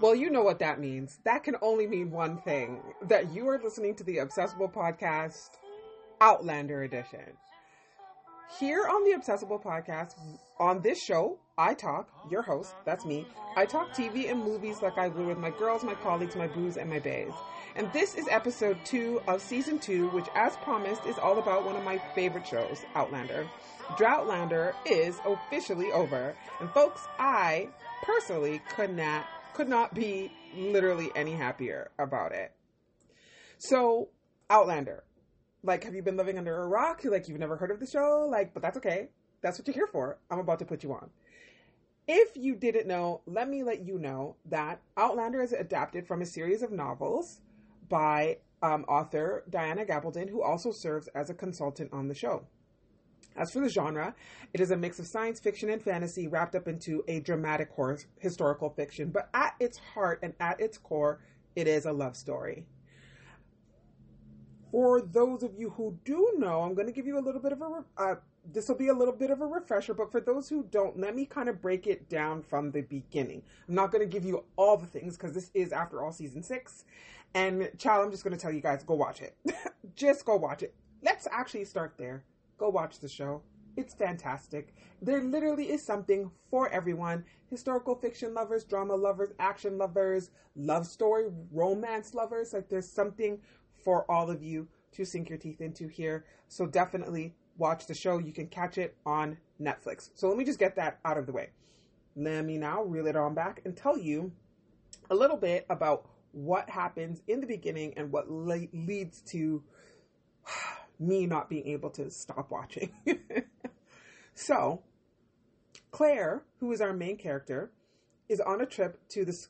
Well, you know what that means. That can only mean one thing that you are listening to the Obsessible Podcast Outlander Edition. Here on the Obsessible Podcast, on this show, I talk, your host, that's me, I talk TV and movies like I would with my girls, my colleagues, my boos, and my bays. And this is episode two of season two, which, as promised, is all about one of my favorite shows, Outlander. Droughtlander is officially over. And folks, I personally could not could not be literally any happier about it. So, Outlander. Like, have you been living under a rock? Like, you've never heard of the show? Like, but that's okay. That's what you're here for. I'm about to put you on. If you didn't know, let me let you know that Outlander is adapted from a series of novels by um, author Diana Gabaldon, who also serves as a consultant on the show. As for the genre, it is a mix of science fiction and fantasy wrapped up into a dramatic horror historical fiction, but at its heart and at its core, it is a love story. For those of you who do know, I'm going to give you a little bit of a uh, this will be a little bit of a refresher, but for those who don't, let me kind of break it down from the beginning. I'm not going to give you all the things because this is, after all, season six. And, child, I'm just going to tell you guys go watch it. just go watch it. Let's actually start there. Go watch the show. It's fantastic. There literally is something for everyone historical fiction lovers, drama lovers, action lovers, love story, romance lovers. Like, there's something for all of you to sink your teeth into here. So, definitely watch the show. You can catch it on Netflix. So, let me just get that out of the way. Let me now reel it on back and tell you a little bit about what happens in the beginning and what le- leads to me not being able to stop watching. so, Claire, who is our main character, is on a trip to the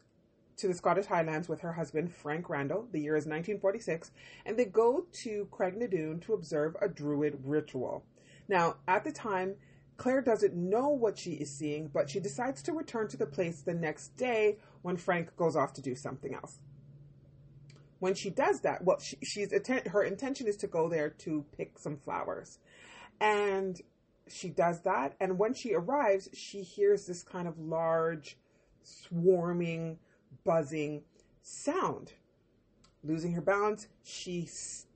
to the Scottish Highlands with her husband Frank Randall. The year is 1946, and they go to Craigh na Dun to observe a druid ritual. Now, at the time, Claire doesn't know what she is seeing, but she decides to return to the place the next day when Frank goes off to do something else when she does that, well, she, she's her intention is to go there to pick some flowers, and she does that. And when she arrives, she hears this kind of large, swarming, buzzing sound. Losing her balance, she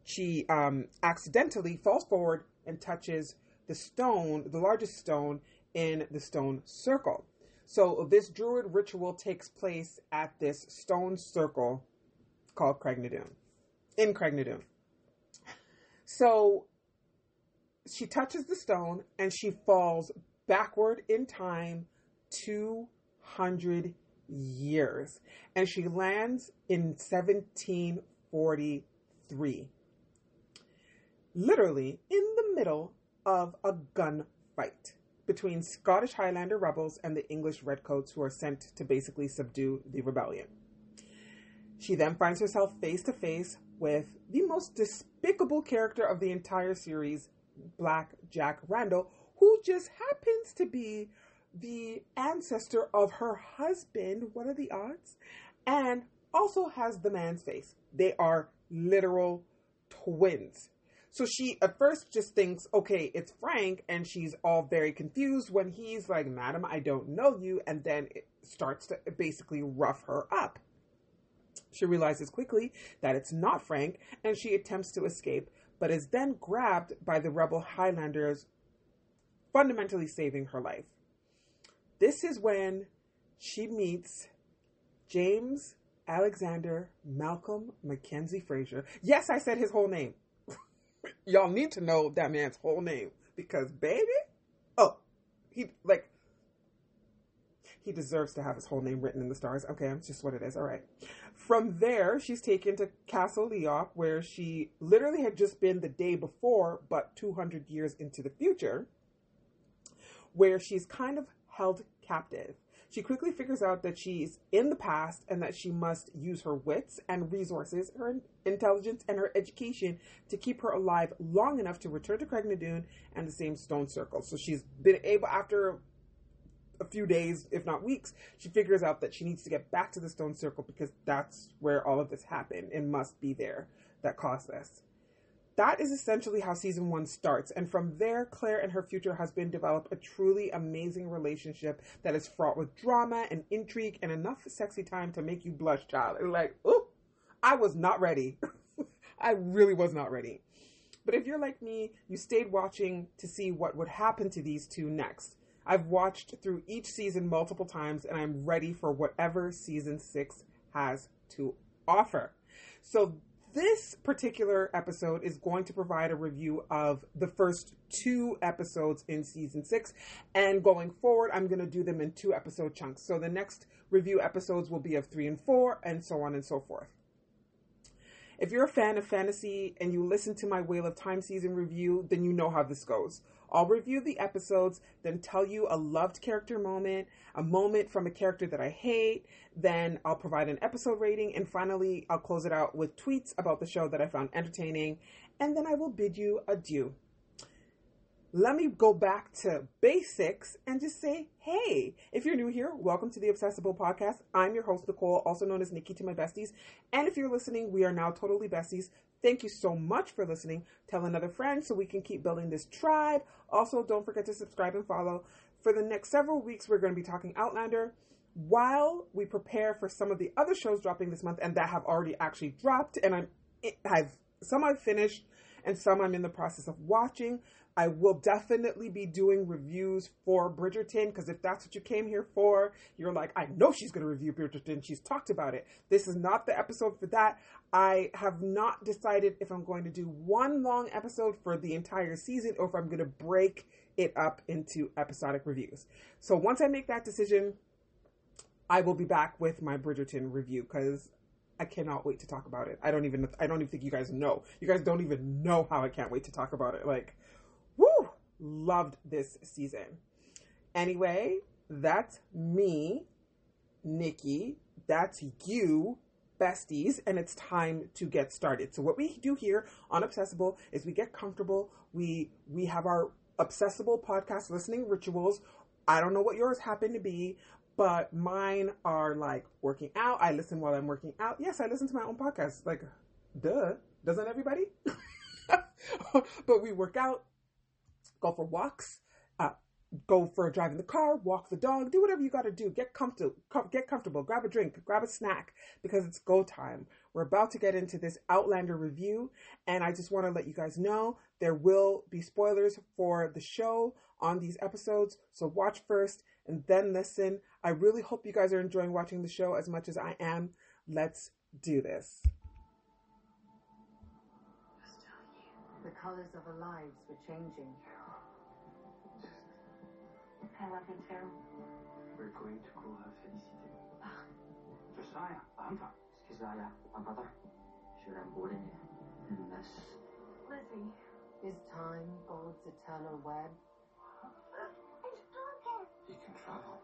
she um, accidentally falls forward and touches the stone, the largest stone in the stone circle. So this druid ritual takes place at this stone circle called Craigh na Dun, in Craigh na Dun. So she touches the stone and she falls backward in time 200 years. And she lands in 1743. Literally in the middle of a gunfight between Scottish Highlander rebels and the English redcoats who are sent to basically subdue the rebellion. She then finds herself face to face with the most despicable character of the entire series, Black Jack Randall, who just happens to be the ancestor of her husband. What are the odds? And also has the man's face. They are literal twins. So she at first just thinks, okay, it's Frank, and she's all very confused when he's like, Madam, I don't know you, and then it starts to basically rough her up. She realizes quickly that it's not Frank and she attempts to escape, but is then grabbed by the rebel Highlanders, fundamentally saving her life. This is when she meets James Alexander Malcolm Mackenzie Fraser. Yes, I said his whole name. Y'all need to know that man's whole name because, baby, oh, he like he deserves to have his whole name written in the stars. Okay, it's just what it is. All right. From there, she's taken to Castle Leoch, where she literally had just been the day before, but 200 years into the future, where she's kind of held captive. She quickly figures out that she's in the past and that she must use her wits and resources, her intelligence, and her education to keep her alive long enough to return to Craigh na Dun and the same stone circle. So she's been able, after a few days, if not weeks, she figures out that she needs to get back to the stone circle because that's where all of this happened and must be there that caused this. that is essentially how season one starts. And from there, Claire and her future husband develop a truly amazing relationship that is fraught with drama and intrigue and enough sexy time to make you blush, child. And like, oh, I was not ready. I really was not ready. But if you're like me, you stayed watching to see what would happen to these two next. I've watched through each season multiple times and I'm ready for whatever season six has to offer. So this particular episode is going to provide a review of the first two episodes in season six. And going forward, I'm going to do them in two episode chunks. So the next review episodes will be of three and four, and so on and so forth. If you're a fan of fantasy and you listen to my Wheel of Time season review, then you know how this goes. I'll review the episodes, then tell you a loved character moment, a moment from a character that I hate, then I'll provide an episode rating, and finally, I'll close it out with tweets about the show that I found entertaining, and then I will bid you adieu. Let me go back to basics and just say, hey, if you're new here, welcome to the Obsessible Podcast. I'm your host, Nicole, also known as Nikki to my besties. And if you're listening, we are now totally besties. Thank you so much for listening. Tell another friend so we can keep building this tribe. Also, don't forget to subscribe and follow. For the next several weeks, we're going to be talking Outlander while we prepare for some of the other shows dropping this month and that have already actually dropped. And I'm, I've, some I've finished and some I'm in the process of watching. I will definitely be doing reviews for Bridgerton because if that's what you came here for, you're like, I know she's going to review Bridgerton. She's talked about it. This is not the episode for that. I have not decided if I'm going to do one long episode for the entire season or if I'm going to break it up into episodic reviews. So once I make that decision, I will be back with my Bridgerton review because I cannot wait to talk about it. I don't even I don't even think you guys know. You guys don't even know how I can't wait to talk about it. Like! Loved this season. Anyway, that's me, Nikki. That's you, besties, and it's time to get started. So what we do here on Obsessible is we get comfortable. We we have our Obsessible podcast listening rituals. I don't know what yours happen to be, but mine are like working out. I listen while I'm working out. Yes, I listen to my own podcast. Like, duh. Doesn't everybody? but we work out go for walks, uh, go for a drive in the car, walk the dog, do whatever you got to do. Get comfortable, com- get comfortable, grab a drink, grab a snack because it's go time. We're about to get into this Outlander review, and I just want to let you guys know there will be spoilers for the show on these episodes. So watch first and then listen. I really hope you guys are enjoying watching the show as much as I am. Let's do this. The colors of our lives were changing. I love you too. We're going to call her Felicity. Josiah, Hunter. Excuse uh, my brother. Sure I'm boring you in this. Lizzie. Is time God's eternal web? You can travel.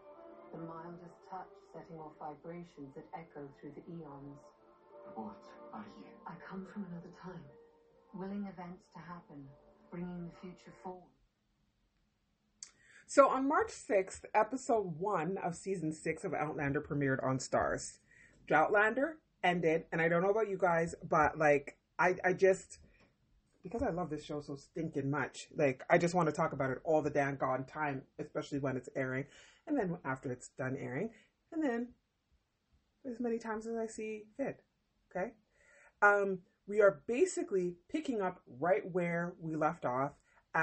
The mildest touch setting off vibrations that echo through the eons. What are you? I come from another time, willing events to happen, bringing the future forward. So on March 6th, episode one of season six of Outlander premiered on Starz. Droughtlander ended, and I don't know about you guys, but like, I, I just, because I love this show so stinking much, like, I just want to talk about it all the damn gone time, especially when it's airing, and then after it's done airing, and then as many times as I see fit. Okay? Um, we are basically picking up right where we left off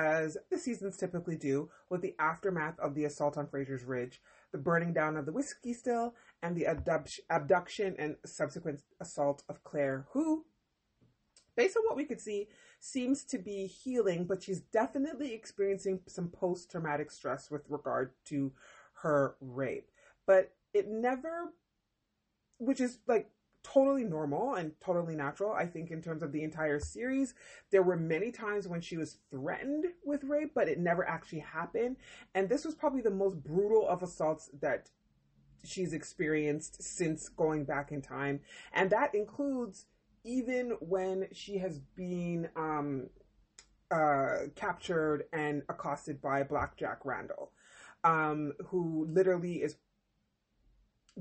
as the seasons typically do, with the aftermath of the assault on Fraser's Ridge, the burning down of the whiskey still, and the abduction and subsequent assault of Claire, who, based on what we could see, seems to be healing, but she's definitely experiencing some post traumatic stress with regard to her rape. But it never, which is like totally normal and totally natural. I think in terms of the entire series, there were many times when she was threatened with rape, but it never actually happened. And this was probably the most brutal of assaults that she's experienced since going back in time. And that includes even when she has been um, uh, captured and accosted by Blackjack Randall, um, who literally is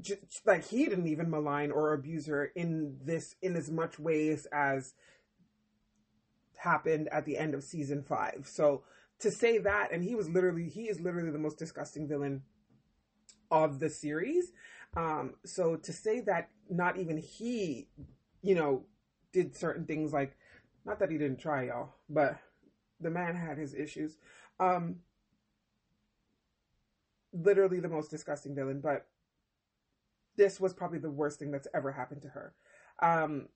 just, like he didn't even malign or abuse her in this in as much ways as happened at the end of season five. So to say that, and he was literally, he is literally the most disgusting villain of the series. Um, so to say that not even he, you know, did certain things like, not that he didn't try, y'all, but the man had his issues. Um, literally the most disgusting villain, but this was probably the worst thing that's ever happened to her. Um,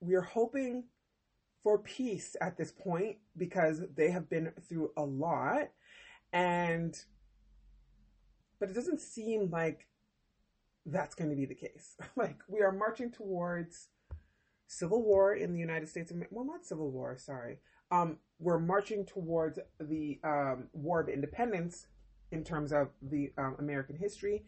we're hoping for peace at this point because they have been through a lot and but it doesn't seem like that's going to be the case. like we are marching towards civil war in the United States of well not civil war, sorry. Um we're marching towards the um, War of Independence in terms of the um, American history.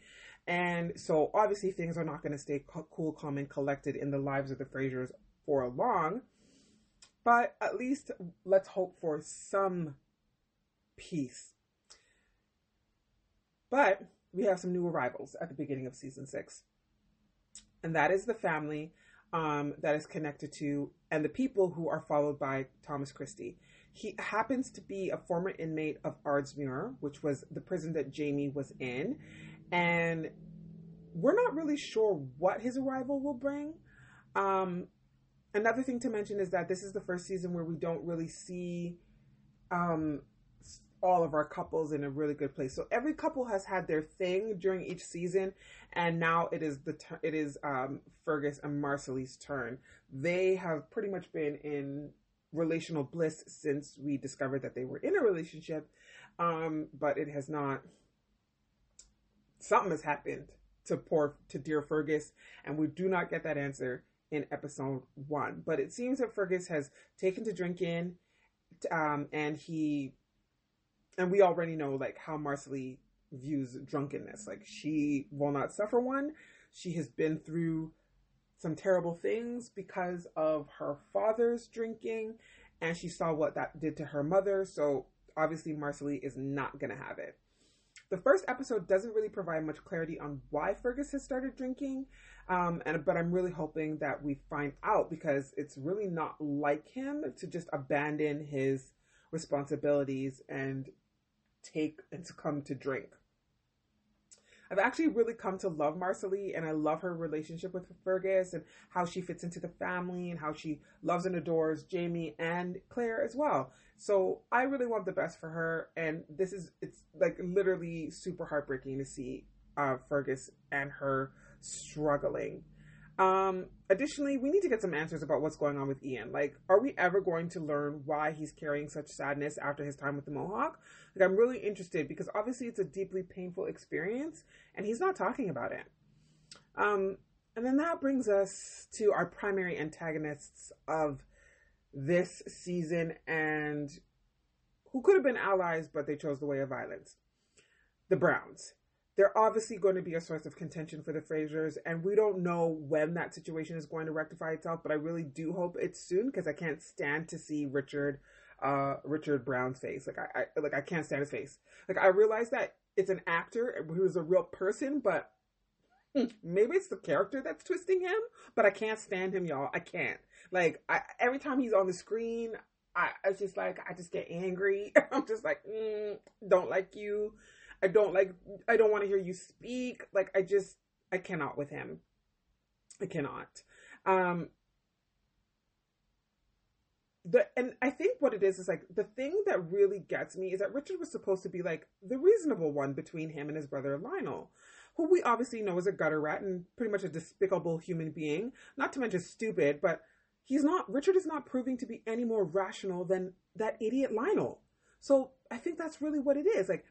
And so obviously things are not going to stay cool, calm, and collected in the lives of the Frasers for long. But at least let's hope for some peace. But we have some new arrivals at the beginning of season six. And that is the family um, that is connected to and the people who are followed by Thomas Christie. He happens to be a former inmate of Ardsmuir, which was the prison that Jamie was in. And we're not really sure what his arrival will bring. Um, another thing to mention is that this is the first season where we don't really see um, all of our couples in a really good place. So every couple has had their thing during each season, and now it is the it is um, Fergus and Marsali's turn. They have pretty much been in relational bliss since we discovered that they were in a relationship, um, but it has not. Something has happened to poor to dear Fergus, and we do not get that answer in episode one. But it seems that Fergus has taken to drinking, um, and he, and we already know like how Marsali views drunkenness. Like she will not suffer one. She has been through some terrible things because of her father's drinking, and she saw what that did to her mother. So obviously, Marsali is not gonna have it. The first episode doesn't really provide much clarity on why Fergus has started drinking, um, and but I'm really hoping that we find out because it's really not like him to just abandon his responsibilities and take and succumb to drink. I've actually really come to love Marsali and I love her relationship with Fergus and how she fits into the family and how she loves and adores Jamie and Claire as well. So I really want the best for her and this is it's like literally super heartbreaking to see uh, Fergus and her struggling. Um, additionally, we need to get some answers about what's going on with Ian. Like, are we ever going to learn why he's carrying such sadness after his time with the Mohawk? Like, I'm really interested because obviously it's a deeply painful experience and he's not talking about it. Um, and then that brings us to our primary antagonists of this season and who could have been allies, but they chose the way of violence the Browns they're obviously going to be a source of contention for the Frasers, and we don't know when that situation is going to rectify itself. But I really do hope it's soon because I can't stand to see Richard, uh, Richard Brown's face. Like I, I, like I can't stand his face. Like I realize that it's an actor who's a real person, but maybe it's the character that's twisting him. But I can't stand him, y'all. I can't. Like I, every time he's on the screen, I, it's just like I just get angry. I'm just like, mm, don't like you. I don't like I don't want to hear you speak. Like I just I cannot with him. I cannot. Um the and I think what it is is like the thing that really gets me is that Richard was supposed to be like the reasonable one between him and his brother Lionel, who we obviously know is a gutter rat and pretty much a despicable human being, not to mention stupid, but he's not Richard is not proving to be any more rational than that idiot Lionel. So I think that's really what it is. Like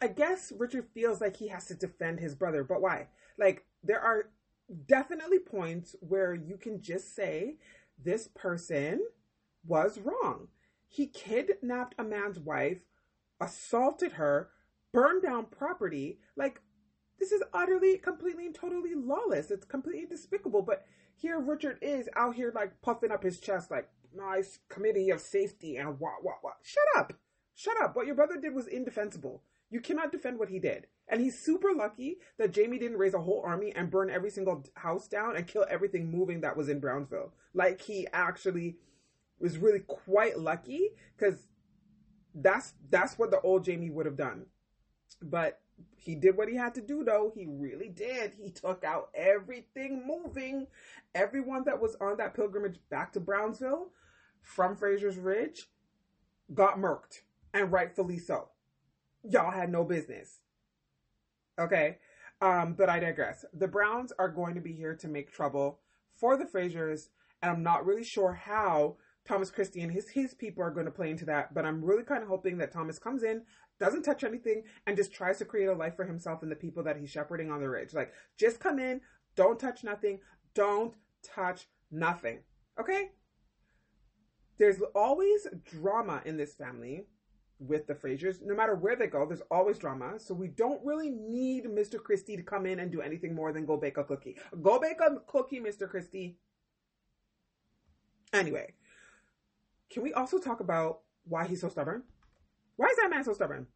I guess Richard feels like he has to defend his brother, but why? Like, there are definitely points where you can just say, this person was wrong. He kidnapped a man's wife, assaulted her, burned down property. Like, this is utterly, completely, and totally lawless. It's completely despicable. But here Richard is out here, like, puffing up his chest, like, nice committee of safety and what, what, what. Shut up. Shut up. What your brother did was indefensible. You cannot defend what he did. And he's super lucky that Jamie didn't raise a whole army and burn every single house down and kill everything moving that was in Brownsville. Like he actually was really quite lucky because that's that's what the old Jamie would have done. But he did what he had to do though. He really did. He took out everything moving. Everyone that was on that pilgrimage back to Brownsville from Fraser's Ridge got murked. And rightfully so. Y'all had no business. Okay. Um, but I digress. The Browns are going to be here to make trouble for the Frasers, and I'm not really sure how Thomas Christie and his his people are going to play into that. But I'm really kind of hoping that Thomas comes in, doesn't touch anything, and just tries to create a life for himself and the people that he's shepherding on the ridge. Like, just come in, don't touch nothing, don't touch nothing. Okay? There's always drama in this family with the Frasers. No matter where they go, there's always drama. So we don't really need Mr. Christie to come in and do anything more than go bake a cookie. Go bake a cookie, Mr. Christie. Anyway, can we also talk about why he's so stubborn? Why is that man so stubborn?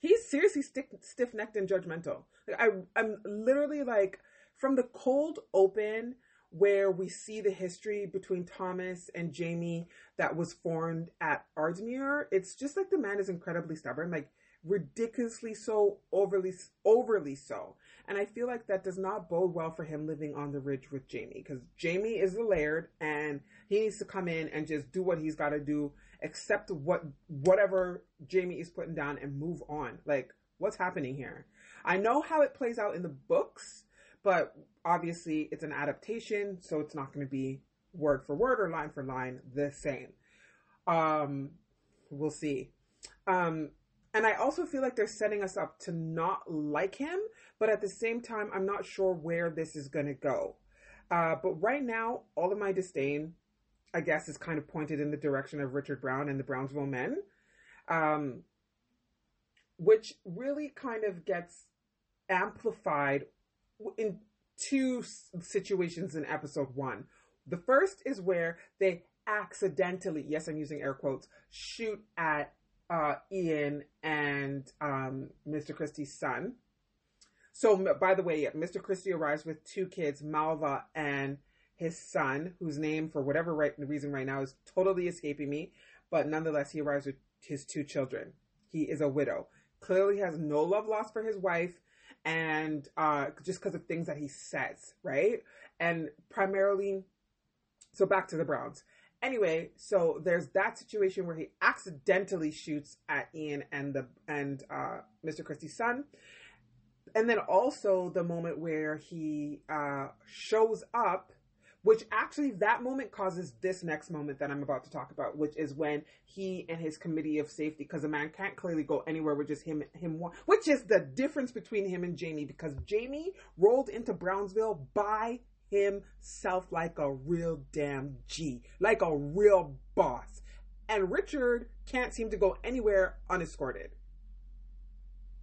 He's seriously stiff necked and judgmental. Like, I, I'm literally like, from the cold open where we see the history between Thomas and Jamie that was formed at Ardsmuir, it's just like the man is incredibly stubborn, like ridiculously so, overly overly so. And I feel like that does not bode well for him living on the ridge with Jamie because Jamie is the laird and he needs to come in and just do what he's got to do, accept what whatever Jamie is putting down and move on. Like what's happening here? I know how it plays out in the books but obviously, it's an adaptation, so it's not going to be word for word or line for line the same. Um, we'll see. Um, and I also feel like they're setting us up to not like him, but at the same time, I'm not sure where this is going to go. Uh, but right now, all of my disdain, I guess, is kind of pointed in the direction of Richard Brown and the Brownsville Men, um, which really kind of gets amplified in two situations in episode one. The first is where they accidentally, yes, I'm using air quotes, shoot at uh, Ian and um, Mr. Christie's son. So, by the way, Mr. Christie arrives with two kids, Malva and his son, whose name, for whatever right, reason right now, is totally escaping me. But nonetheless, he arrives with his two children. He is a widow. Clearly has no love lost for his wife and uh, just because of things that he says, right? And primarily, so back to the Browns. Anyway, so there's that situation where he accidentally shoots at Ian and the and uh, Mr. Christie's son, and then also the moment where he uh, shows up which actually that moment causes this next moment that I'm about to talk about, which is when he and his committee of safety, because a man can't clearly go anywhere with just him, him one, which is the difference between him and Jamie, because Jamie rolled into Brownsville by himself like a real damn G, like a real boss. And Richard can't seem to go anywhere unescorted.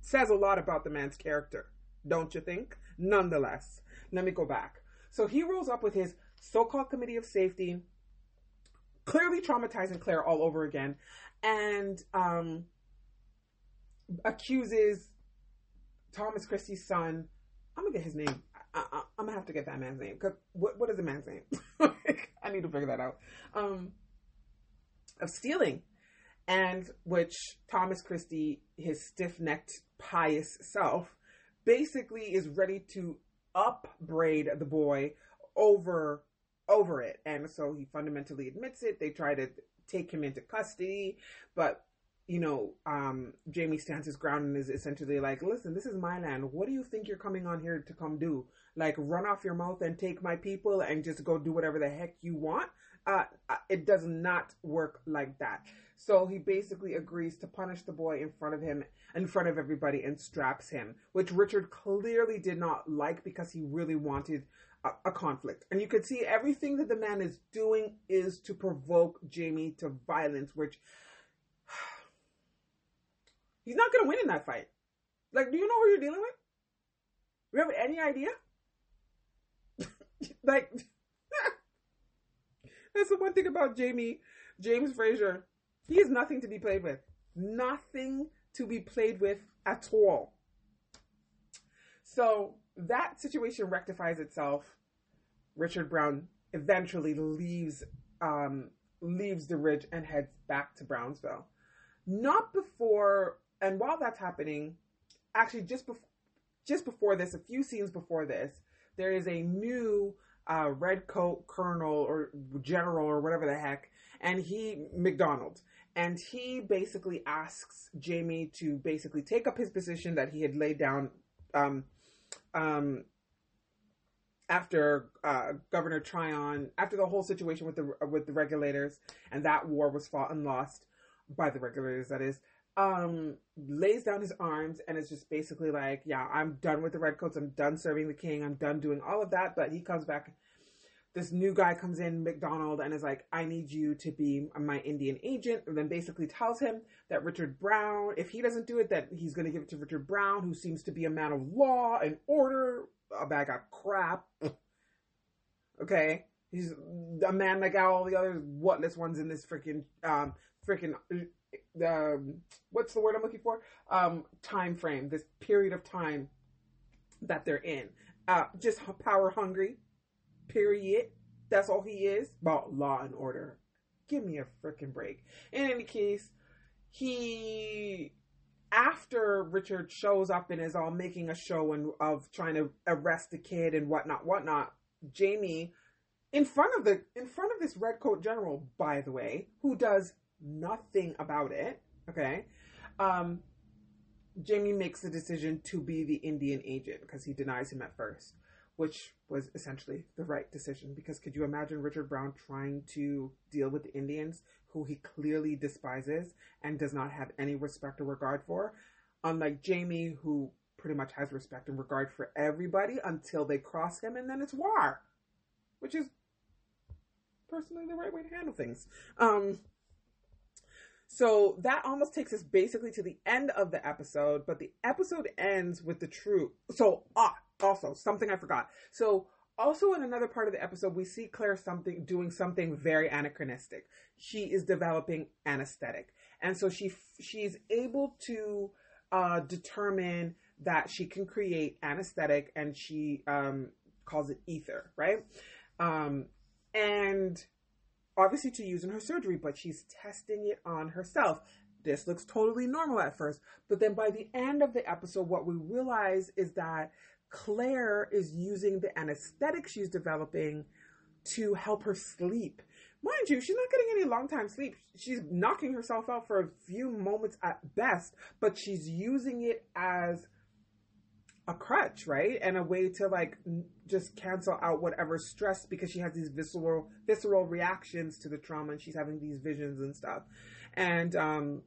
Says a lot about the man's character, don't you think? Nonetheless, let me go back. So he rolls up with his so-called committee of safety, clearly traumatizing Claire all over again, and um, accuses Thomas Christie's son. I'm gonna get his name. I, am gonna have to get that man's name because what what is the man's name? I need to figure that out. Um, of stealing, and which Thomas Christie, his stiff-necked, pious self, basically is ready to upbraid the boy over over it. And so he fundamentally admits it. They try to take him into custody, but you know, um, Jamie stands his ground and is essentially like, listen, this is my land. What do you think you're coming on here to come do? Like, run off your mouth and take my people and just go do whatever the heck you want? Uh, uh it does not work like that. So he basically agrees to punish the boy in front of him, in front of everybody, and straps him, which Richard clearly did not like because he really wanted a, conflict. And you could see everything that the man is doing is to provoke Jamie to violence, which he's not going to win in that fight. Like, do you know who you're dealing with? You have any idea? like, that's the one thing about Jamie, James Fraser. He is nothing to be played with. Nothing to be played with at all. So that situation rectifies itself. Richard Brown eventually leaves um, leaves the ridge and heads back to Brownsville. Not before, and while that's happening, actually just before, just before this, a few scenes before this, there is a new uh, red coat colonel or general or whatever the heck, and he McDonald, and he basically asks Jamie to basically take up his position that he had laid down um, um, after uh, Governor Tryon, after the whole situation with the with the regulators, and that war was fought and lost by the regulators. That is, um, lays down his arms and is just basically like, "Yeah, I'm done with the redcoats. I'm done serving the king. I'm done doing all of that." But he comes back. This new guy comes in, McDonald, and is like, "I need you to be my Indian agent." And then basically tells him that Richard Brown, if he doesn't do it, that he's going to give it to Richard Brown, who seems to be a man of law and order, a bag of crap. okay, he's a man like all the other whatless ones in this freaking um freaking um what's the word I'm looking for? Um time frame. This period of time that they're in. Uh just power hungry. Period. That's all he is. About law and order. Give me a freaking break. In any case he after Richard shows up and is all making a show and of trying to arrest the kid and whatnot, whatnot, Jamie, in front of the in front of this redcoat general, by the way, who does nothing about it. Okay, um, Jamie makes the decision to be the Indian agent because he denies him at first, which was essentially the right decision. Because could you imagine Richard Brown trying to deal with the Indians who he clearly despises and does not have any respect or regard for? Unlike Jamie, who pretty much has respect and regard for everybody until they cross him, and then it's war, which is personally the right way to handle things. Um, so that almost takes us basically to the end of the episode, but the episode ends with the true. So, ah, also something I forgot. So, also in another part of the episode, we see Claire something doing something very anachronistic. She is developing anesthetic, and so she she's able to uh, determine that she can create anesthetic, and she um, calls it ether, right? Um, and obviously to use in her surgery, but she's testing it on herself. This looks totally normal at first, but then by the end of the episode, what we realize is that Claire is using the anesthetic she's developing to help her sleep. Mind you, she's not getting any long time sleep. She's knocking herself out for a few moments at best, but she's using it as a crutch, right? And a way to like just cancel out whatever stress because she has these visceral visceral reactions to the trauma and she's having these visions and stuff. And um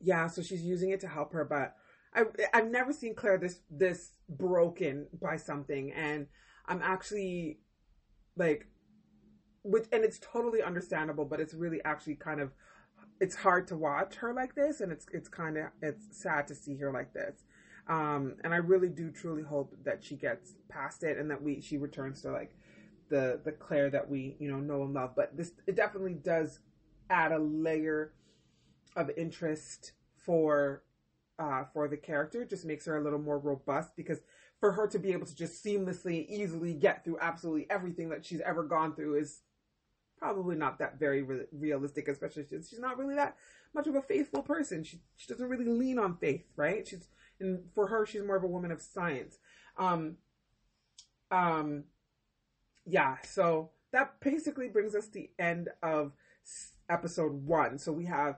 yeah, so she's using it to help her, but I I've never seen Claire this this broken by something. And I'm actually like which and it's totally understandable, but it's really actually kind of it's hard to watch her like this. And it's it's kind of it's sad to see her like this. Um, and I really do truly hope that she gets past it and that we she returns to like the the Claire that we you know know and love. But this it definitely does add a layer of interest for uh, for the character. Just makes her a little more robust because for her to be able to just seamlessly, easily get through absolutely everything that she's ever gone through is probably not that very re- realistic, especially since she's not really that much of a faithful person. She she doesn't really lean on faith, right? She's and for her, she's more of a woman of science. Um, um, yeah, so that basically brings us to the end of episode one. So we have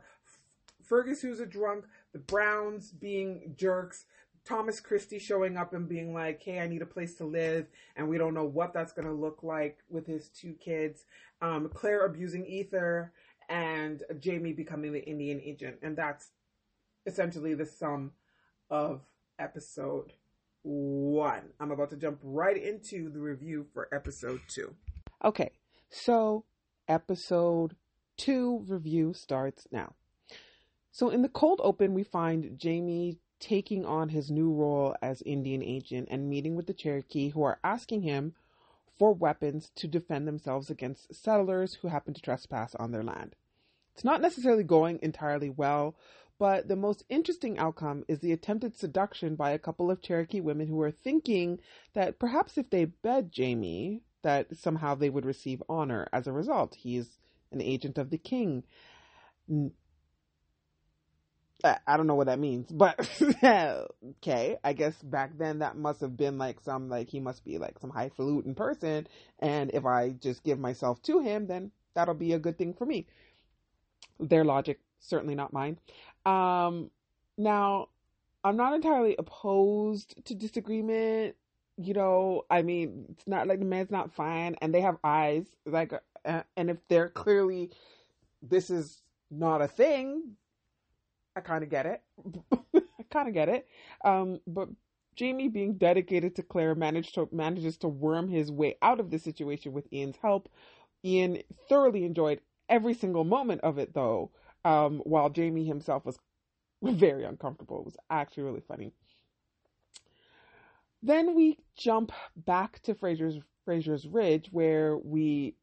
Fergus, who's a drunk, the Browns being jerks, Thomas Christie showing up and being like, "Hey, I need a place to live," and we don't know what that's going to look like with his two kids. Um, Claire abusing Ether, and Jamie becoming the Indian agent, and that's essentially the sum of episode one. I'm about to jump right into the review for episode two. Okay, so episode two review starts now. So in the cold open, we find Jamie taking on his new role as Indian agent and meeting with the Cherokee who are asking him for weapons to defend themselves against settlers who happen to trespass on their land. It's not necessarily going entirely well, but the most interesting outcome is the attempted seduction by a couple of Cherokee women who are thinking that perhaps if they bed Jamie, that somehow they would receive honor as a result. He's an agent of the king. I, don't know what that means, but okay. I guess back then that must have been like some like he must be like some highfalutin person, and if I just give myself to him, then that'll be a good thing for me. Their logic, certainly not mine. Um, now, I'm not entirely opposed to disagreement. You know, I mean, it's not like the man's not fine, and they have eyes, like, uh, and if they're clearly this is not a thing, I kind of get it. I kind of get it. Um, but Jamie, being dedicated to Claire, managed to manages to worm his way out of the situation with Ian's help. Ian thoroughly enjoyed every single moment of it, though. Um, while Jamie himself was very uncomfortable. It was actually really funny. Then we jump back to Fraser's Fraser's Ridge, where we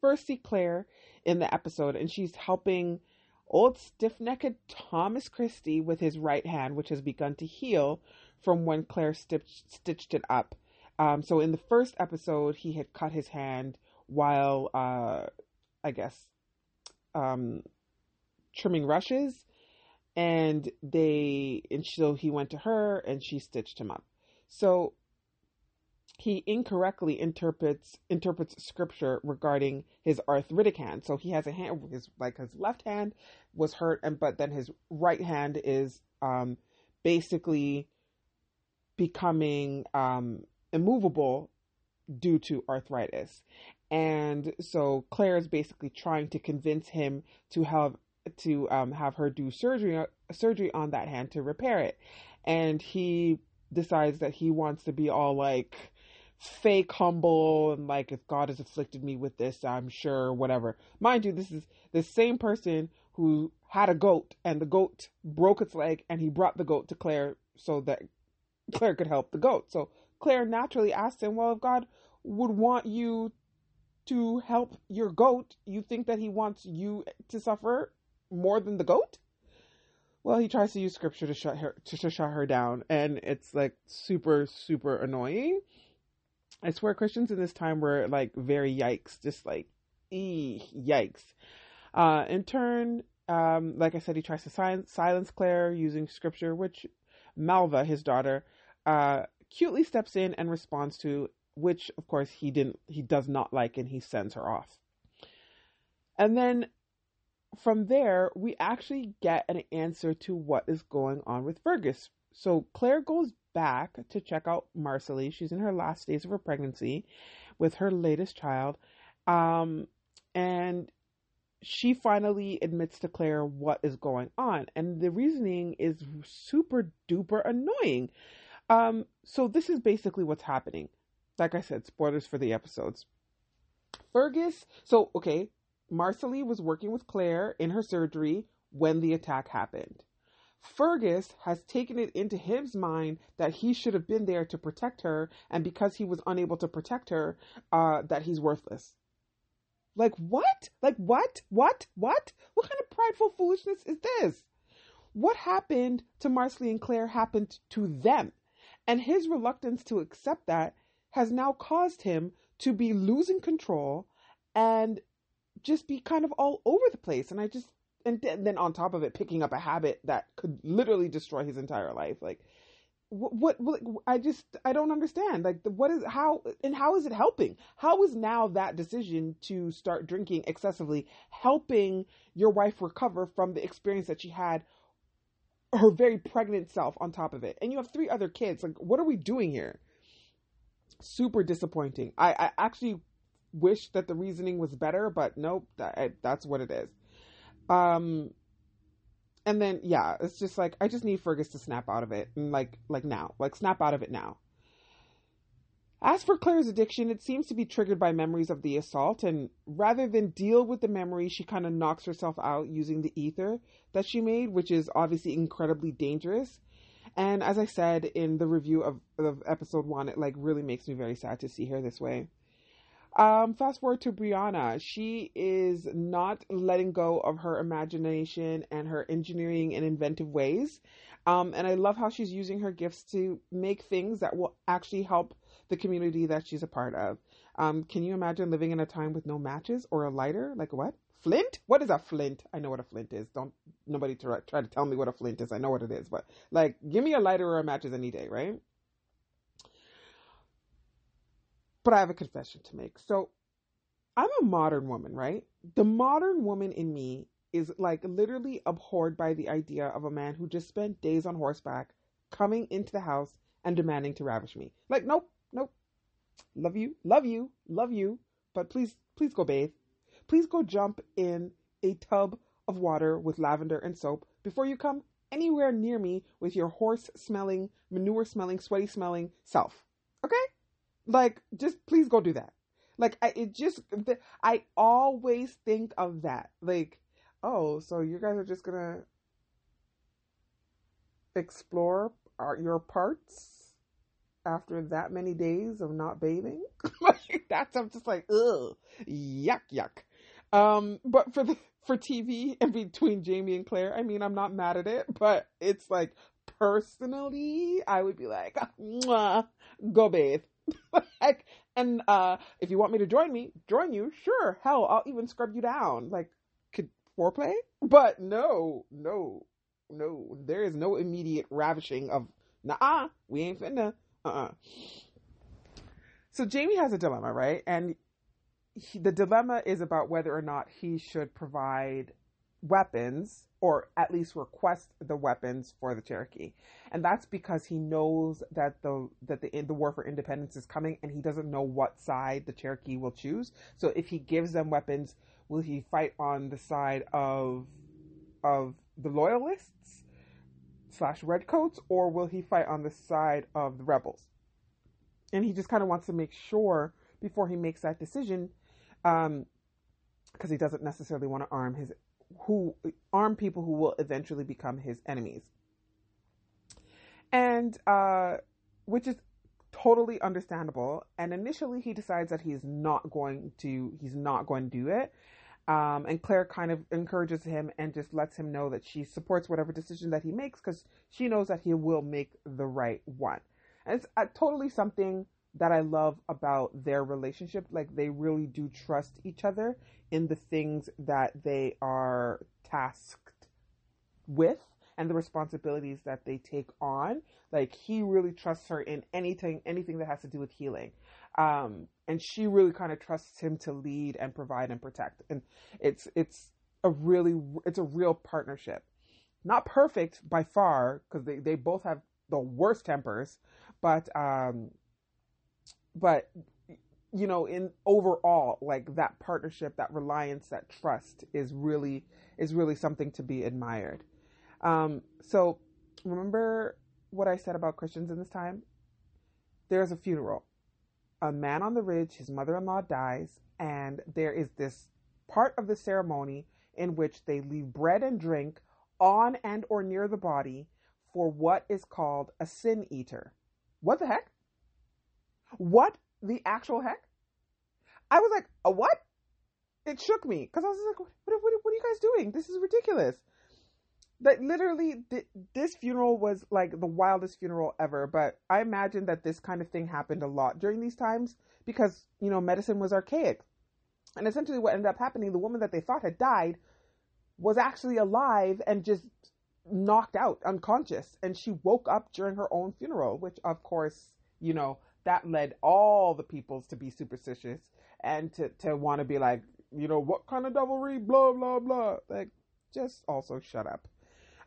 first see Claire in the episode, and she's helping old stiff necked Thomas Christie with his right hand, which has begun to heal from when Claire stitched, stitched it up. Um, so in the first episode, he had cut his hand while, uh, I guess, um, trimming rushes, and they and so he went to her and she stitched him up. So he incorrectly interprets interprets scripture regarding his arthritic hand. So he has a hand his like his left hand was hurt and but then his right hand is um basically becoming um immovable due to arthritis. And so Claire is basically trying to convince him to have to um, have her do surgery surgery on that hand to repair it. And he decides that he wants to be all like fake humble and like if God has afflicted me with this, I'm sure whatever. Mind you, this is the same person who had a goat and the goat broke its leg and he brought the goat to Claire so that Claire could help the goat. So Claire naturally asked him, Well, if God would want you to help your goat, you think that he wants you to suffer more than the goat? Well, he tries to use scripture to shut her to, to shut her down, and it's like super super annoying. I swear Christians in this time were like very yikes, just like ee yikes. Uh, in turn, um, like I said, he tries to silence, silence Claire using scripture, which Malva, his daughter, uh, cutely steps in and responds to, which of course he didn't, he does not like, and he sends her off. And then from there, we actually get an answer to what is going on with Fergus. So Claire goes back to check out Marsali. She's in her last days of her pregnancy with her latest child. Um, and she finally admits to Claire what is going on. And the reasoning is super duper annoying. Um, so this is basically what's happening. Like I said, spoilers for the episodes. Fergus, so okay, Marsali was working with Claire in her surgery when the attack happened. Fergus has taken it into his mind that he should have been there to protect her, and because he was unable to protect her, uh, that he's worthless. Like what? Like what? What? What? What kind of prideful foolishness is this? What happened to Marsali and Claire happened to them, and his reluctance to accept that has now caused him to be losing control and just be kind of all over the place. And I just and then on top of it, picking up a habit that could literally destroy his entire life. Like, what, what, I just, I don't understand. Like, what is, how, and how is it helping? How is now that decision to start drinking excessively helping your wife recover from the experience that she had, her very pregnant self on top of it? And you have three other kids. Like, what are we doing here? Super disappointing. I, I actually wish that the reasoning was better, but nope, that, that's what it is. Um, and then yeah, it's just like I just need Fergus to snap out of it, and like like now, like snap out of it now. As for Claire's addiction, it seems to be triggered by memories of the assault, and rather than deal with the memory, she kind of knocks herself out using the ether that she made, which is obviously incredibly dangerous. And as I said in the review of, of episode one, it like really makes me very sad to see her this way. Um, fast forward to Brianna. She is not letting go of her imagination and her engineering and inventive ways. Um, and I love how she's using her gifts to make things that will actually help the community that she's a part of. Um, can you imagine living in a time with no matches or a lighter? Like what? Flint? What is a flint? I know what a flint is. Don't nobody try, try to tell me what a flint is. I know what it is, but like, give me a lighter or a matches any day, right? But I have a confession to make. So I'm a modern woman, right? The modern woman in me is like literally abhorred by the idea of a man who just spent days on horseback coming into the house and demanding to ravish me. Like, nope, nope. Love you, love you, love you, but please, please go bathe. Please go jump in a tub of water with lavender and soap before you come anywhere near me with your horse smelling, manure smelling, sweaty smelling self. Like, just please go do that. Like, I, it just, I always think of that. Like, oh, so you guys are just gonna explore our, your parts after that many days of not bathing? like, that's, I'm just like, ugh, yuck, yuck. Um, but for the, for TV and between Jamie and Claire, I mean, I'm not mad at it, but it's like, personally, I would be like, go bathe. like, and uh, if you want me to join me, join you, sure. Hell, I'll even scrub you down. Like, could foreplay? But no, no, no. There is no immediate ravishing of, nah, we ain't finna. Uh uh So Jamie has a dilemma, right? And he, the dilemma is about whether or not he should provide weapons or at least request the weapons for the Cherokee. And that's because he knows that the that the the war for independence is coming and he doesn't know what side the Cherokee will choose. So if he gives them weapons, will he fight on the side of of the loyalists slash redcoats or will he fight on the side of the rebels? And he just kind of wants to make sure before he makes that decision um because he doesn't necessarily want to arm his who arm people who will eventually become his enemies. And uh, which is totally understandable. And initially, he decides that he's not going to he's not going to do it. Um, and Claire kind of encourages him and just lets him know that she supports whatever decision that he makes because she knows that he will make the right one. And it's uh, totally something that I love about their relationship. Like they really do trust each other in the things that they are tasked with and the responsibilities that they take on. Like he really trusts her in anything anything that has to do with healing. Um, and she really kind of trusts him to lead and provide and protect. And it's it's a really it's a real partnership. Not perfect by far because they, they both have the worst tempers, but um but you know in overall like that partnership that reliance that trust is really is really something to be admired. Um so remember what i said about christians in this time? There's a funeral. A man on the ridge his mother-in-law dies and there is this part of the ceremony in which they leave bread and drink on and or near the body for what is called a sin eater. What the heck what the actual heck? I was like, a what? It shook me because I was like, what, what, what, are you guys doing? This is ridiculous. That literally, th- this funeral was like the wildest funeral ever. But I imagine that this kind of thing happened a lot during these times because, you know, medicine was archaic. And essentially, what ended up happening, the woman that they thought had died was actually alive and just knocked out, unconscious. And she woke up during her own funeral, which, of course, you know, that led all the peoples to be superstitious and to, to want to be like, you know, what kind of devilry, blah, blah, blah. Like, just also shut up.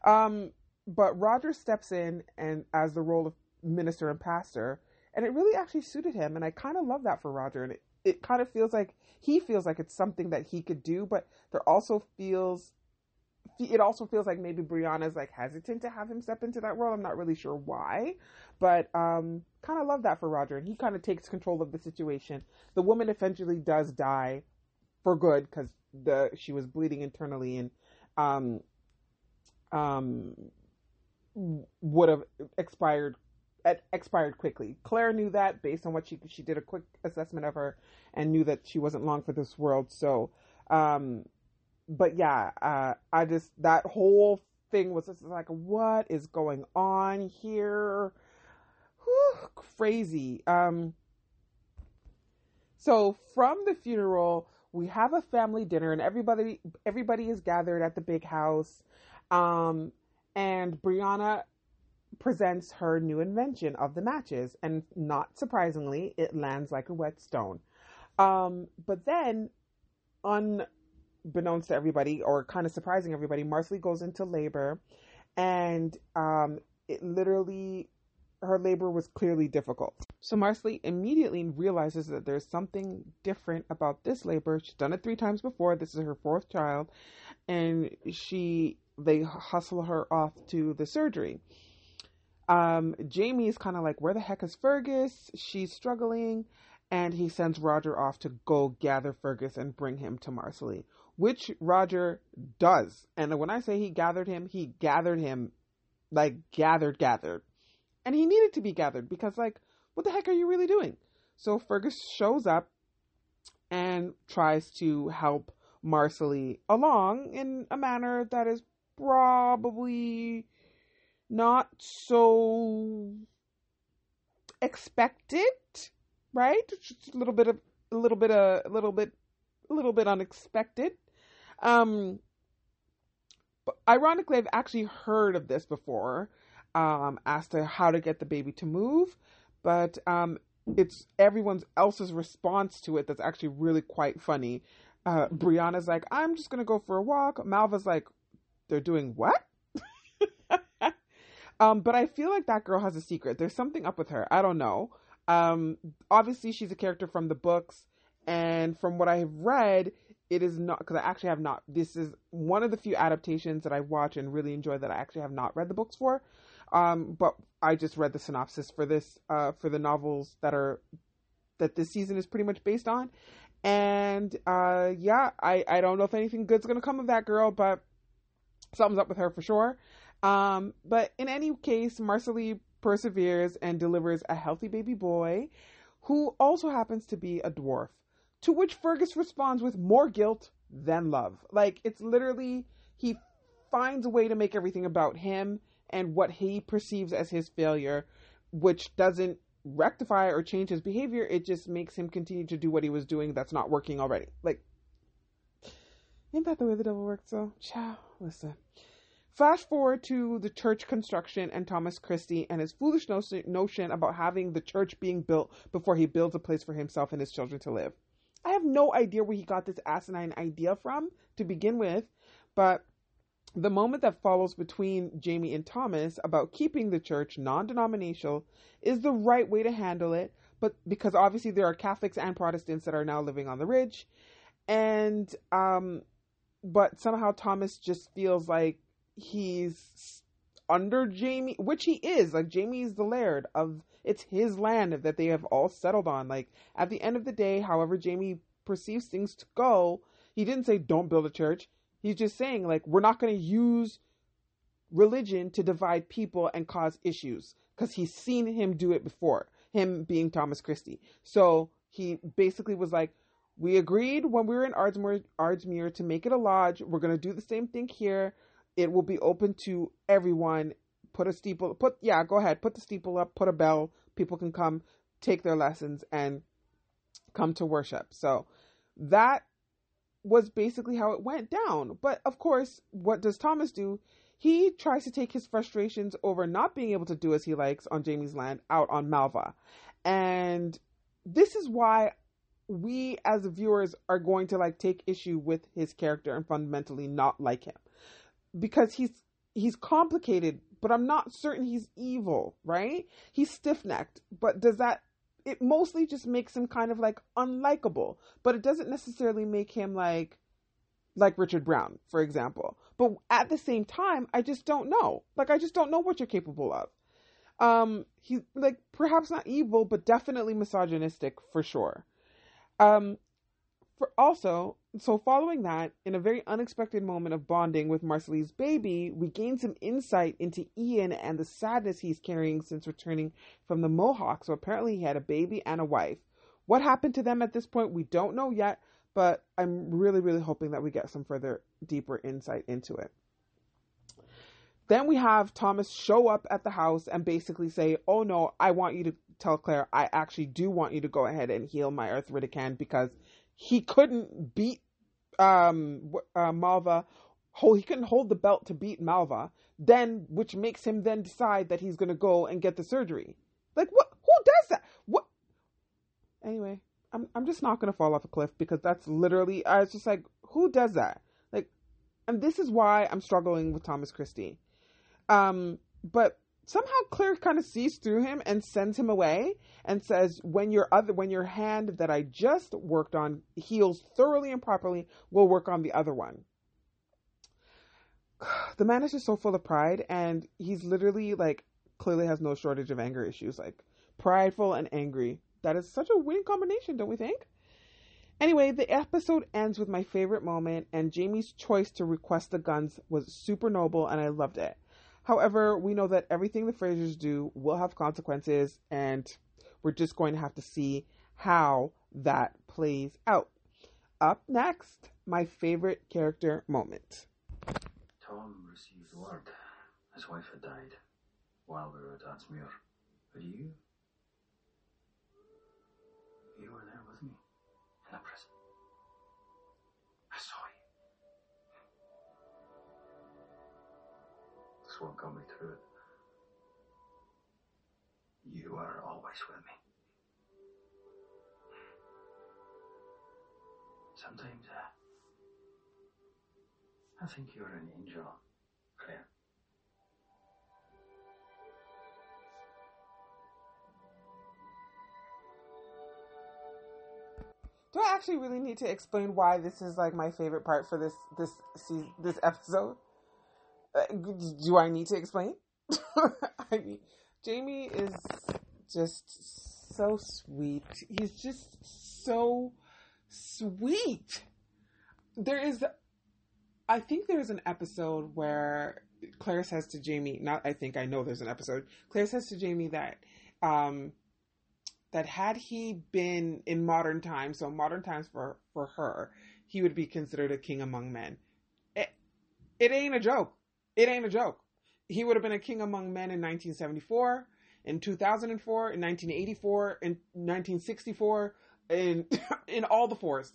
Um, but Roger steps in and as the role of minister and pastor, and it really actually suited him. And I kind of love that for Roger. And it, it kind of feels like he feels like it's something that he could do, but there also feels it also feels like maybe Brianna's like hesitant to have him step into that role. I'm not really sure why, but um, kind of love that for Roger, and he kind of takes control of the situation. The woman eventually does die for good because the she was bleeding internally and um um would have expired it expired quickly. Claire knew that based on what she she did a quick assessment of her and knew that she wasn't long for this world. So, um, but yeah, uh, I just that whole thing was just like, what is going on here? Whew, crazy. Um, so from the funeral, we have a family dinner, and everybody everybody is gathered at the big house. Um, and Brianna presents her new invention of the matches, and not surprisingly, it lands like a whetstone. Um, but then, unbeknownst to everybody, or kind of surprising everybody, Marsali goes into labor, and um, it literally her labor was clearly difficult. So Marsali immediately realizes that there's something different about this labor. She's done it three times before. This is her fourth child, and she they hustle her off to the surgery. Um, Jamie is kind of like, where the heck is Fergus? She's struggling, and he sends Roger off to go gather Fergus and bring him to Marsali, which Roger does. And when I say he gathered him, he gathered him, like gathered, gathered, and he needed to be gathered because, like, what the heck are you really doing? So Fergus shows up and tries to help Marsali along in a manner that is probably not so expected, right? Just a little bit of a little bit of a little bit a little bit unexpected. Um but ironically I've actually heard of this before um as to how to get the baby to move, but um it's everyone else's response to it that's actually really quite funny. Uh Brianna's like, "I'm just to go for a walk." Malva's like, "They're doing what?" Um, but I feel like that girl has a secret. There's something up with her. I don't know. Um, obviously she's a character from the books, and from what I have read, it is not because I actually have not. This is one of the few adaptations that I watch and really enjoy that I actually have not read the books for. Um, but I just read the synopsis for this uh, for the novels that are that this season is pretty much based on. And uh, yeah, I I don't know if anything good's gonna come of that girl, but something's up with her for sure. Um, but in any case, Marsali perseveres and delivers a healthy baby boy who also happens to be a dwarf. To which Fergus responds with more guilt than love. Like, it's literally, he finds a way to make everything about him and what he perceives as his failure, which doesn't rectify or change his behavior. It just makes him continue to do what he was doing that's not working already. Like, ain't that the way the devil works, though? Ciao. Listen. Flash forward to the church construction and Thomas Christie and his foolish notion about having the church being built before he builds a place for himself and his children to live. I have no idea where he got this asinine idea from to begin with, but the moment that follows between Jamie and Thomas about keeping the church non denominational is the right way to handle it, but because obviously there are Catholics and Protestants that are now living on the ridge. And um but somehow Thomas just feels like he's under Jamie, which he is. Like Jamie's the laird of it's his land that they have all settled on. Like at the end of the day, however Jamie perceives things to go, he didn't say don't build a church. He's just saying like we're not going to use religion to divide people and cause issues because he's seen him do it before. Him being Thomas Christie. So he basically was like, we agreed when we were in Ardsmuir to make it a lodge. We're going to do the same thing here it will be open to everyone. Put a steeple, put, yeah, go ahead, put the steeple up, put a bell. People can come take their lessons and come to worship. So that was basically how it went down. But of course, what does Thomas do? He tries to take his frustrations over not being able to do as he likes on Jamie's land out on Malva. And this is why we as viewers are going to like take issue with his character and fundamentally not like him because he's he's complicated, but I'm not certain he's evil, right? He's stiff necked, but does that it mostly just makes him kind of like unlikable, but it doesn't necessarily make him like like Richard Brown, for example. But at the same time, I just don't know. Like I just don't know what you're capable of. Um he like perhaps not evil, but definitely misogynistic for sure. Um for also so following that, in a very unexpected moment of bonding with Marsali's baby, we gain some insight into Ian and the sadness he's carrying since returning from the Mohawk. So apparently he had a baby and a wife. What happened to them at this point, we don't know yet, but I'm really, really hoping that we get some further deeper insight into it. Then we have Thomas show up at the house and basically say, Oh no, I want you to tell Claire, I actually do want you to go ahead and heal my arthritic hand because he couldn't beat um, uh, Malva. He couldn't hold the belt to beat Malva. Then, which makes him then decide that he's going to go and get the surgery. Like what? Who does that? What? Anyway, I'm I'm just not going to fall off a cliff because that's literally. I was just like, who does that? Like, and this is why I'm struggling with Thomas Christie. Um, but somehow Claire kind of sees through him and sends him away and says, "When your other, when your hand that I just worked on heals thoroughly and properly, we'll work on the other one." The man is just so full of pride, and he's literally like clearly has no shortage of anger issues, like prideful and angry. That is such a winning combination, don't we think? Anyway, the episode ends with my favorite moment, and Jamie's choice to request the guns was super noble, and I loved it. However, we know that everything the Frasers do will have consequences, and we're just going to have to see how that plays out. Up next, my favorite character moment. Tom received word his wife had died while we were at Ardsmuir. But you? You were there with me in the prison. Won't got me through it. You are always with me. Sometimes uh, I think you're an angel, Claire. Do I actually really need to explain why this is like my favorite part for this this season, this episode? Uh, do I need to explain? I mean, Jamie is just so sweet. He's just so sweet. There is, I think there's an episode where Claire says to Jamie, not I think I know there's an episode. Claire says to Jamie that, um, that had he been in modern times, so modern times for for her, he would be considered a king among men. It, it ain't a joke. It ain't a joke. He would have been a king among men in 1974, in 2004, in 1984, in 1964, in in all the fours.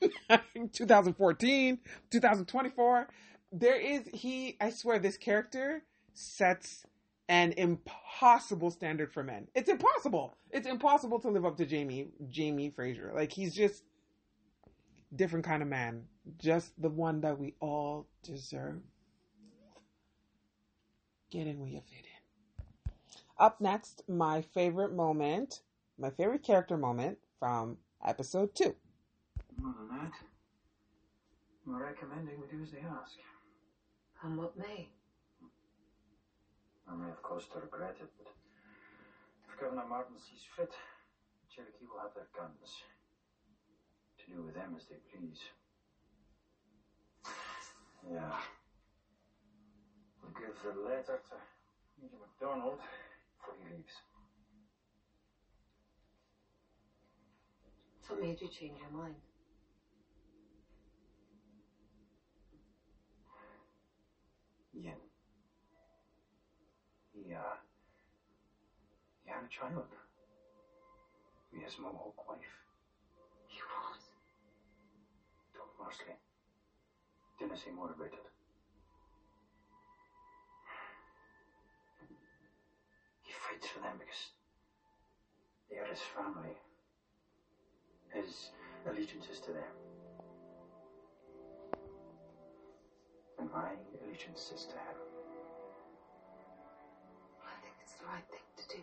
2014, 2024. There is he. I swear, this character sets an impossible standard for men. It's impossible. It's impossible to live up to Jamie Jamie Fraser. Like he's just different kind of man. Just the one that we all deserve. Get in where you fit in. Up next, my favorite moment, my favorite character moment from episode two. More than that, I'm recommending we do as they ask. And what may. I may of course to regret it, but if Governor Martin sees fit, Cherokee will have their guns. To do with them as they please. Yeah. We'll give the letter to Major MacDonald before he leaves. What made you change your mind? Ian. He, uh, he had a child. With his Mohawk wife. He was. Told Marsali. Didn't say more about it. Fights for them because they are his family. His allegiance is to them. And my allegiance is to him. I think it's the right thing to do.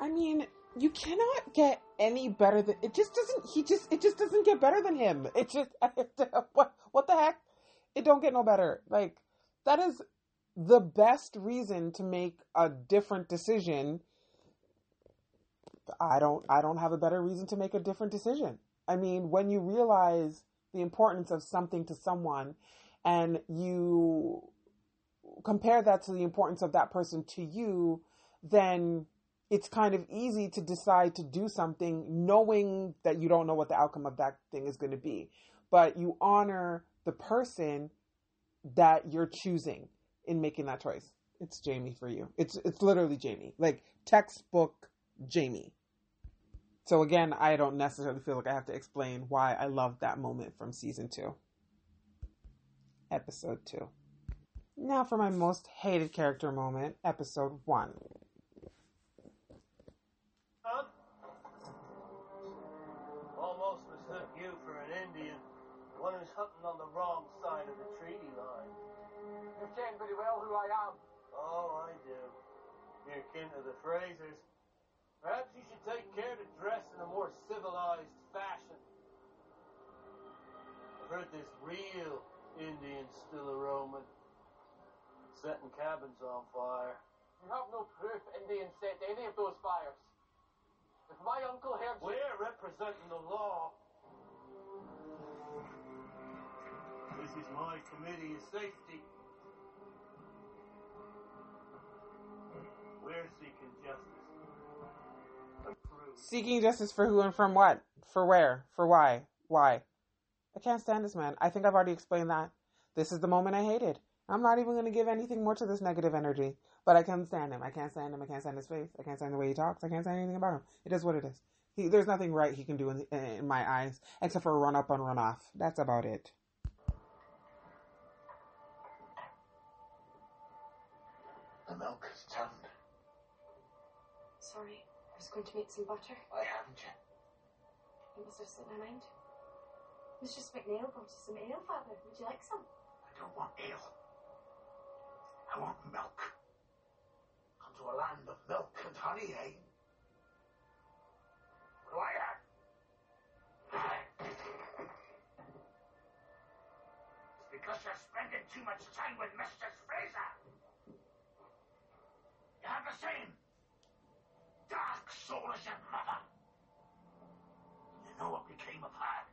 I mean, you cannot get any better than it. Just doesn't. He just. It just doesn't get better than him. It just. what? What the heck? It don't get no better. Like that is the best reason to make a different decision. I don't. I don't have a better reason to make a different decision. I mean, when you realize the importance of something to someone and you compare that to the importance of that person to you, then it's kind of easy to decide to do something knowing that you don't know what the outcome of that thing is going to be. But you honor the person that you're choosing in making that choice. It's Jamie for you. It's it's literally Jamie. Like textbook Jamie. So again, I don't necessarily feel like I have to explain why I love that moment from season 2. Episode 2. Now for my most hated character moment, episode 1. Huh? Almost mistook you for an Indian. One who's hunting on the wrong side of the treaty line. You ken pretty well who I am. Oh, I do. You're kin to the Frasers. Perhaps you should take care to dress in a more civilized fashion. I've heard this real Indians still a roaming, setting cabins on fire. You have no proof Indians set any of those fires. If my uncle heard you... We're representing the law. This is my committee of safety. We're seeking justice. Seeking justice for who and from what? For where? For why? Why? I can't stand this man. I think I've already explained that. This is the moment I hated. I'm not even going to give anything more to this negative energy. But I can't stand him. I can't stand him. I can't stand his face. I can't stand the way he talks. I can't stand anything about him. It is what it is. He, there's nothing right he can do in, in my eyes except for run up and run off. That's about it. The milk has turned. Sorry, I was going to make some butter. Why haven't you? It must have slipped my mind. Mistress McNeil brought us some ale, Father. Would you like some? I don't want ale. I want milk. Come to a land of milk and honey, eh? What do I have? It's because you're spending too much time with Mistress Fraser. You have the same as your mother. You know what became of her.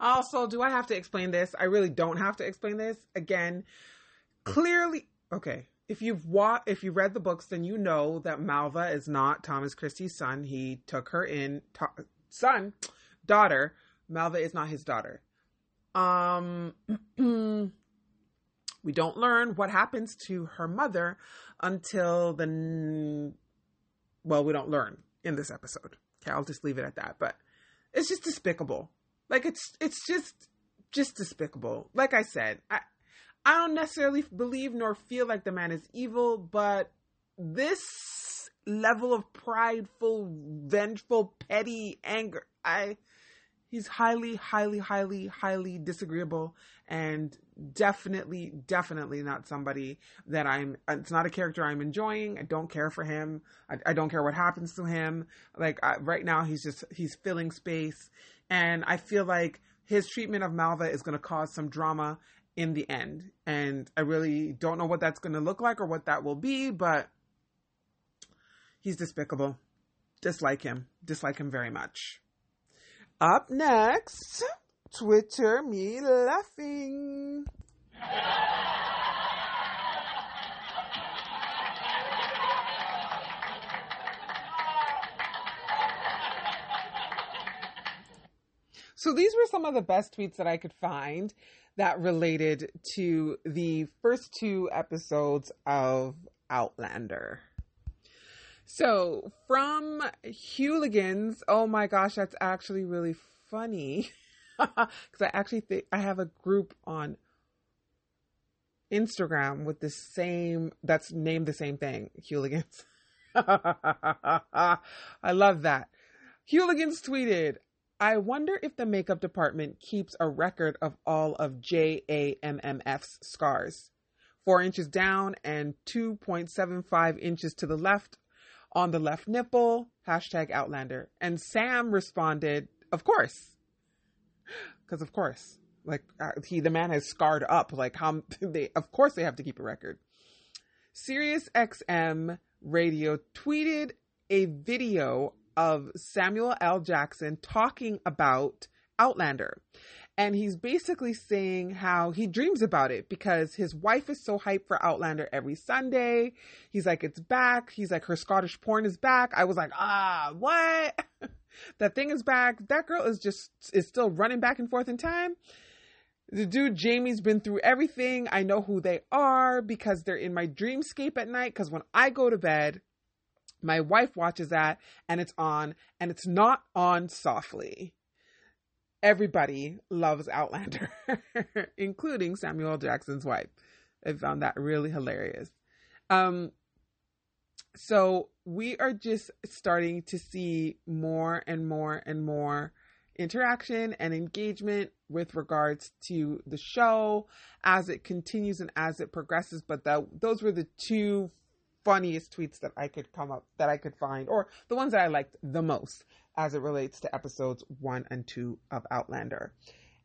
Also, do I have to explain this? I really don't have to explain this. Again, clearly, okay. If you've wa- if you read the books, then you know that Malva is not Thomas Christie's son. He took her in, to- son, daughter. Malva is not his daughter. Um, we don't learn what happens to her mother until the, well, we don't learn in this episode. Okay, I'll just leave it at that. But it's just despicable. Like it's it's just just despicable. Like I said, I I don't necessarily believe nor feel like the man is evil, but this level of prideful, vengeful, petty anger, I he's highly, highly, highly, highly disagreeable and definitely, definitely not somebody that I'm, it's not a character I'm enjoying. I don't care for him. I, I don't care what happens to him. Like I, right now, he's just, he's filling space. And I feel like his treatment of Malva is going to cause some drama in the end. And I really don't know what that's going to look like or what that will be, but he's despicable. Dislike him. Dislike him very much. Up next, Twitter me laughing. So these were some of the best tweets that I could find that related to the first two episodes of Outlander. So from Hooligans, oh my gosh, that's actually really funny. Because I actually think I have a group on Instagram with the same, that's named the same thing, Hooligans. I love that. Hooligans tweeted, I wonder if the makeup department keeps a record of all of JAMMF's scars. Four inches down and 2.75 inches to the left on the left nipple. Hashtag Outlander. And Sam responded, Of course. Because, of course. Like, uh, he, the man has scarred up. Like, how they, of course they have to keep a record. Sirius XM Radio tweeted a video of Samuel L. Jackson talking about Outlander. And he's basically saying how he dreams about it because his wife is so hyped for Outlander every Sunday. He's like, it's back. He's like, her Scottish porn is back. I was like, ah, what? that thing is back. That girl is just, is still running back and forth in time. The dude Jamie's been through everything. I know who they are because they're in my dreamscape at night. Because when I go to bed, my wife watches that and it's on and it's not on softly. Everybody loves Outlander, including Samuel Jackson's wife. I found that really hilarious. Um, so we are just starting to see more and more and more interaction and engagement with regards to the show as it continues and as it progresses. But that those were the two funniest tweets that I could come up that I could find, or the ones that I liked the most as it relates to episodes one and two of Outlander.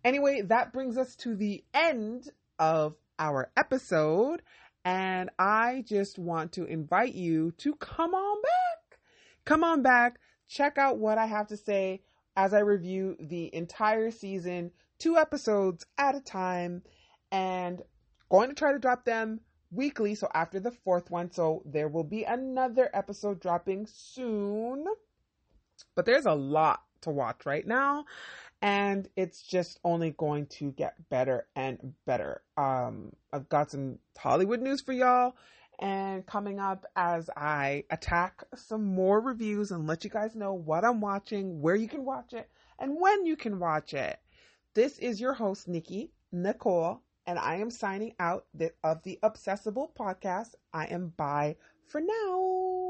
Anyway, that brings us to the end of our episode. And I just want to invite you to come on back. Come on back. Check out what I have to say as I review the entire season, two episodes at a time, and going to try to drop them weekly. So after the fourth one, so there will be another episode dropping soon. But there's a lot to watch right now, and it's just only going to get better and better. Um, I've got some Hollywood news for y'all. And coming up as I attack some more reviews and let you guys know what I'm watching, where you can watch it, and when you can watch it. This is your host, Nikki Nicole, and I am signing out of the Obsessible podcast. I am bye for now.